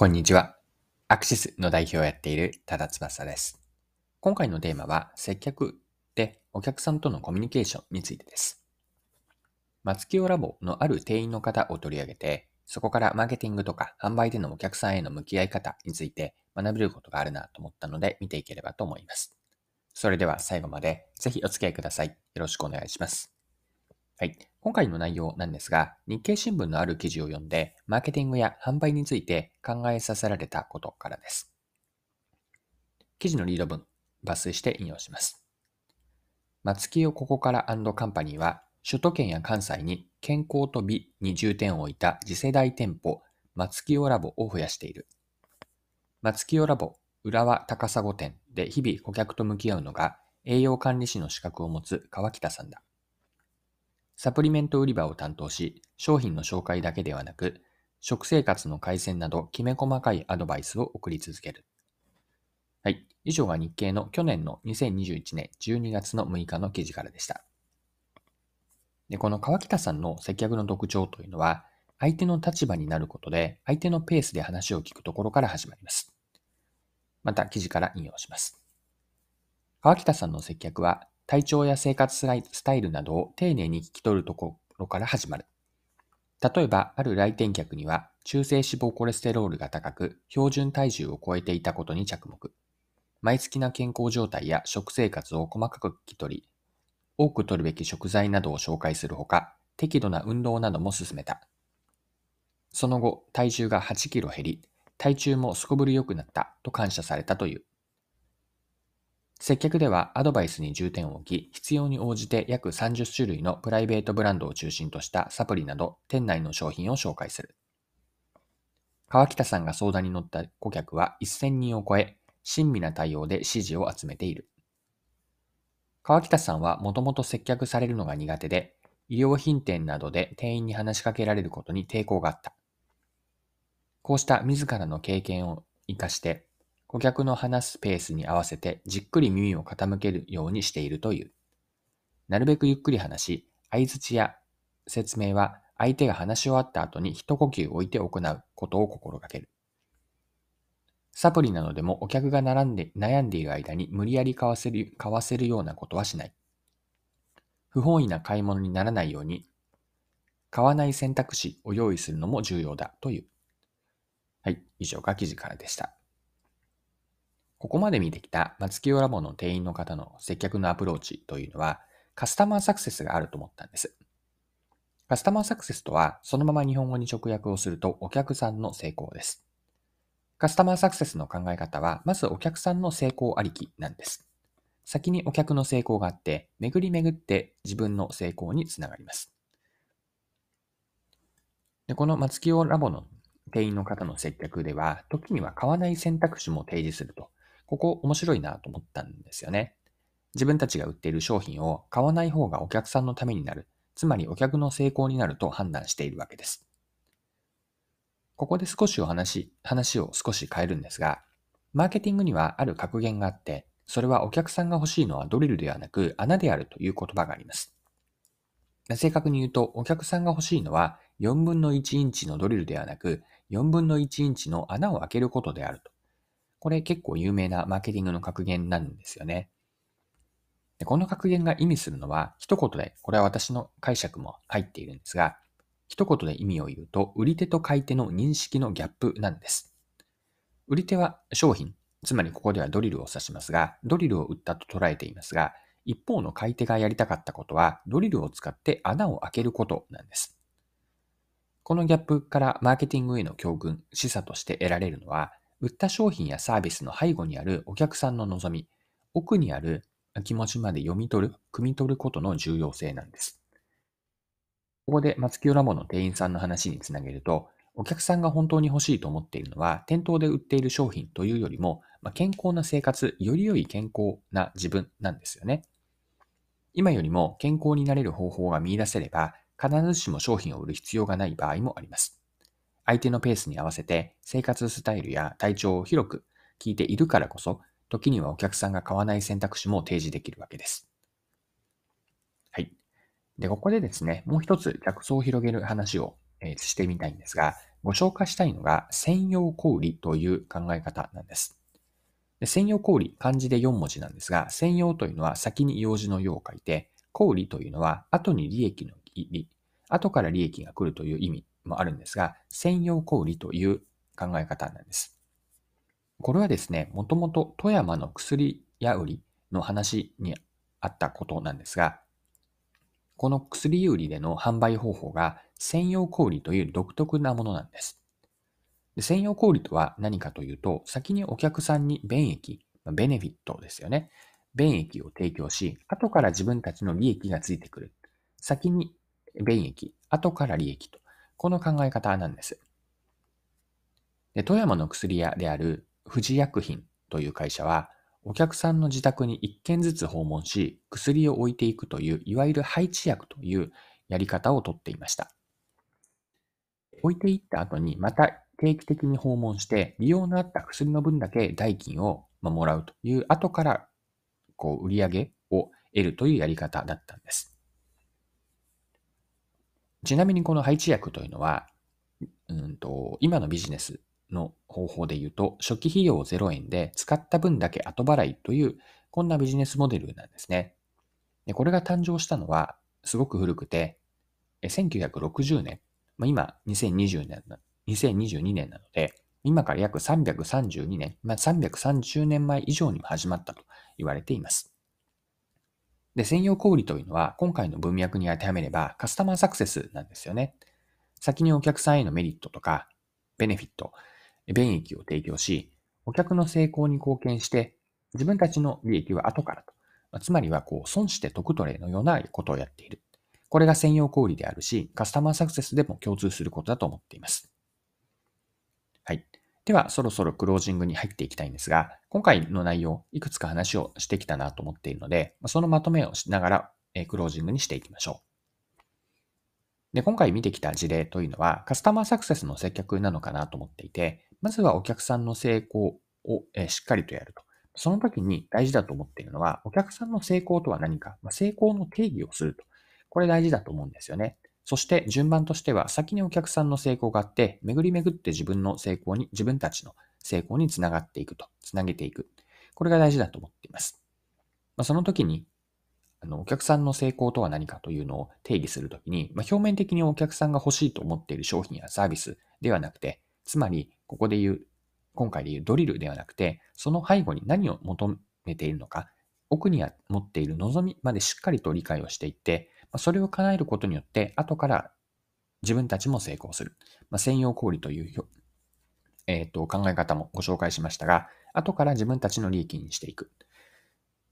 こんにちは。アクシスの代表をやっている多田翼です。今回のテーマは接客でお客さんとのコミュニケーションについてです。松清ラボのある店員の方を取り上げて、そこからマーケティングとか販売でのお客さんへの向き合い方について学べることがあるなと思ったので見ていければと思います。それでは最後までぜひお付き合いください。よろしくお願いします。はい。今回の内容なんですが、日経新聞のある記事を読んで、マーケティングや販売について考えさせられたことからです。記事のリード文、抜粋して引用します。松清ここからカンパニーは、首都圏や関西に健康と美に重点を置いた次世代店舗、松清ラボを増やしている。松清ラボ浦和高砂店で日々顧客と向き合うのが栄養管理士の資格を持つ川北さんだ。サプリメント売り場を担当し、商品の紹介だけではなく、食生活の改善などきめ細かいアドバイスを送り続ける。はい。以上が日経の去年の2021年12月の6日の記事からでした。で、この川北さんの接客の特徴というのは、相手の立場になることで、相手のペースで話を聞くところから始まります。また、記事から引用します。川北さんの接客は、体調や生活スタイルなどを丁寧に聞き取るところから始まる。例えば、ある来店客には、中性脂肪コレステロールが高く、標準体重を超えていたことに着目。毎月な健康状態や食生活を細かく聞き取り、多く取るべき食材などを紹介するほか、適度な運動なども進めた。その後、体重が8キロ減り、体重もすこぶる良くなったと感謝されたという。接客ではアドバイスに重点を置き、必要に応じて約30種類のプライベートブランドを中心としたサプリなど店内の商品を紹介する。川北さんが相談に乗った顧客は1000人を超え、親身な対応で支持を集めている。川北さんはもともと接客されるのが苦手で、医療品店などで店員に話しかけられることに抵抗があった。こうした自らの経験を活かして、顧客の話すペースに合わせてじっくり耳を傾けるようにしているという。なるべくゆっくり話し、相槌や説明は相手が話し終わった後に一呼吸置いて行うことを心がける。サプリなどでもお客が並んで悩んでいる間に無理やり買わせる買わせるようなことはしない。不本意な買い物にならないように、買わない選択肢を用意するのも重要だという。はい、以上が記事からでした。ここまで見てきた松清ラボの店員の方の接客のアプローチというのは、カスタマーサクセスがあると思ったんです。カスタマーサクセスとは、そのまま日本語に直訳をするとお客さんの成功です。カスタマーサクセスの考え方は、まずお客さんの成功ありきなんです。先にお客の成功があって、巡り巡って自分の成功につながります。でこの松清ラボの店員の方の接客では、時には買わない選択肢も提示するとここ面白いなと思ったんですよね。自分たちが売っている商品を買わない方がお客さんのためになる、つまりお客の成功になると判断しているわけです。ここで少しお話、話を少し変えるんですが、マーケティングにはある格言があって、それはお客さんが欲しいのはドリルではなく穴であるという言葉があります。正確に言うと、お客さんが欲しいのは4分の1インチのドリルではなく、4分の1インチの穴を開けることであると。これ結構有名なマーケティングの格言なんですよね。でこの格言が意味するのは、一言で、これは私の解釈も入っているんですが、一言で意味を言うと、売り手と買い手の認識のギャップなんです。売り手は商品、つまりここではドリルを指しますが、ドリルを売ったと捉えていますが、一方の買い手がやりたかったことは、ドリルを使って穴を開けることなんです。このギャップからマーケティングへの教訓、示唆として得られるのは、売った商品やサービスの背後にあるお客さんの望み、奥にある気持ちまで読み取る、汲み取ることの重要性なんです。ここで松清ラボの店員さんの話につなげると、お客さんが本当に欲しいと思っているのは、店頭で売っている商品というよりも、まあ、健康な生活、より良い健康な自分なんですよね。今よりも健康になれる方法が見出せれば、必ずしも商品を売る必要がない場合もあります。相手のペースに合わせて生活スタイルや体調を広く聞いているからこそ、時にはお客さんが買わない選択肢も提示できるわけです。はい。で、ここでですね、もう一つ客層を広げる話を、えしてみたいんですが、ご紹介したいのが専用小売という考え方なんです。で専用小売、漢字で4文字なんですが、専用というのは先に用事の用を書いて、小売というのは後に利益の利、後から利益が来るという意味もあるんですが、専用小売という考え方なんです。これはですね、もともと富山の薬屋売りの話にあったことなんですが、この薬売りでの販売方法が専用小売という独特なものなんです。で専用小売とは何かというと、先にお客さんに便益、ベネフィットですよね。便益を提供し、後から自分たちの利益がついてくる。先に便益、後から利益と。この考え方なんです。で富山の薬屋である富士薬品という会社は、お客さんの自宅に一軒ずつ訪問し、薬を置いていくという、いわゆる配置薬というやり方をとっていました。置いていった後に、また定期的に訪問して、利用のあった薬の分だけ代金をもらうという、後からこう売り上げを得るというやり方だったんです。ちなみにこの配置薬というのは、うんと今のビジネスの方法で言うと、初期費用0円で使った分だけ後払いという、こんなビジネスモデルなんですね。でこれが誕生したのは、すごく古くて、1960年、まあ、今2020年、2022年なので、今から約332年、まあ、330年前以上にも始まったと言われています。で、専用小売というのは、今回の文脈に当てはめれば、カスタマーサクセスなんですよね。先にお客さんへのメリットとか、ベネフィット、便益を提供し、お客の成功に貢献して、自分たちの利益は後からと。つまりは、こう、損して得取れのようなことをやっている。これが専用小売であるし、カスタマーサクセスでも共通することだと思っています。はい。では、そろそろクロージングに入っていきたいんですが、今回の内容、いくつか話をしてきたなと思っているので、そのまとめをしながら、えクロージングにしていきましょう。で、今回見てきた事例というのは、カスタマーサクセスの接客なのかなと思っていて、まずはお客さんの成功をえしっかりとやると。その時に大事だと思っているのは、お客さんの成功とは何か、まあ、成功の定義をすると。これ大事だと思うんですよね。そして順番としては、先にお客さんの成功があって、巡り巡って自分の成功に、自分たちの成功につながっていくと。つなげていく。これが大事だと思っています。まあ、その時に、あの、お客さんの成功とは何かというのを定義するときに、まあ、表面的にお客さんが欲しいと思っている商品やサービスではなくて、つまり、ここで言う、今回で言うドリルではなくて、その背後に何を求めているのか、奥には持っている望みまでしっかりと理解をしていって、それを叶えることによって、後から自分たちも成功する。まあ、専用小売という、えーと考え方もご紹介しましたが、後から自分たちの利益にしていく。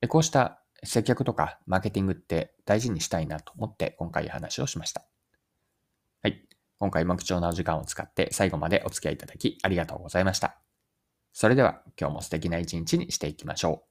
こうした接客とかマーケティングって大事にしたいなと思って今回話をしました。はい。今回も貴重なお時間を使って最後までお付き合いいただきありがとうございました。それでは今日も素敵な一日にしていきましょう。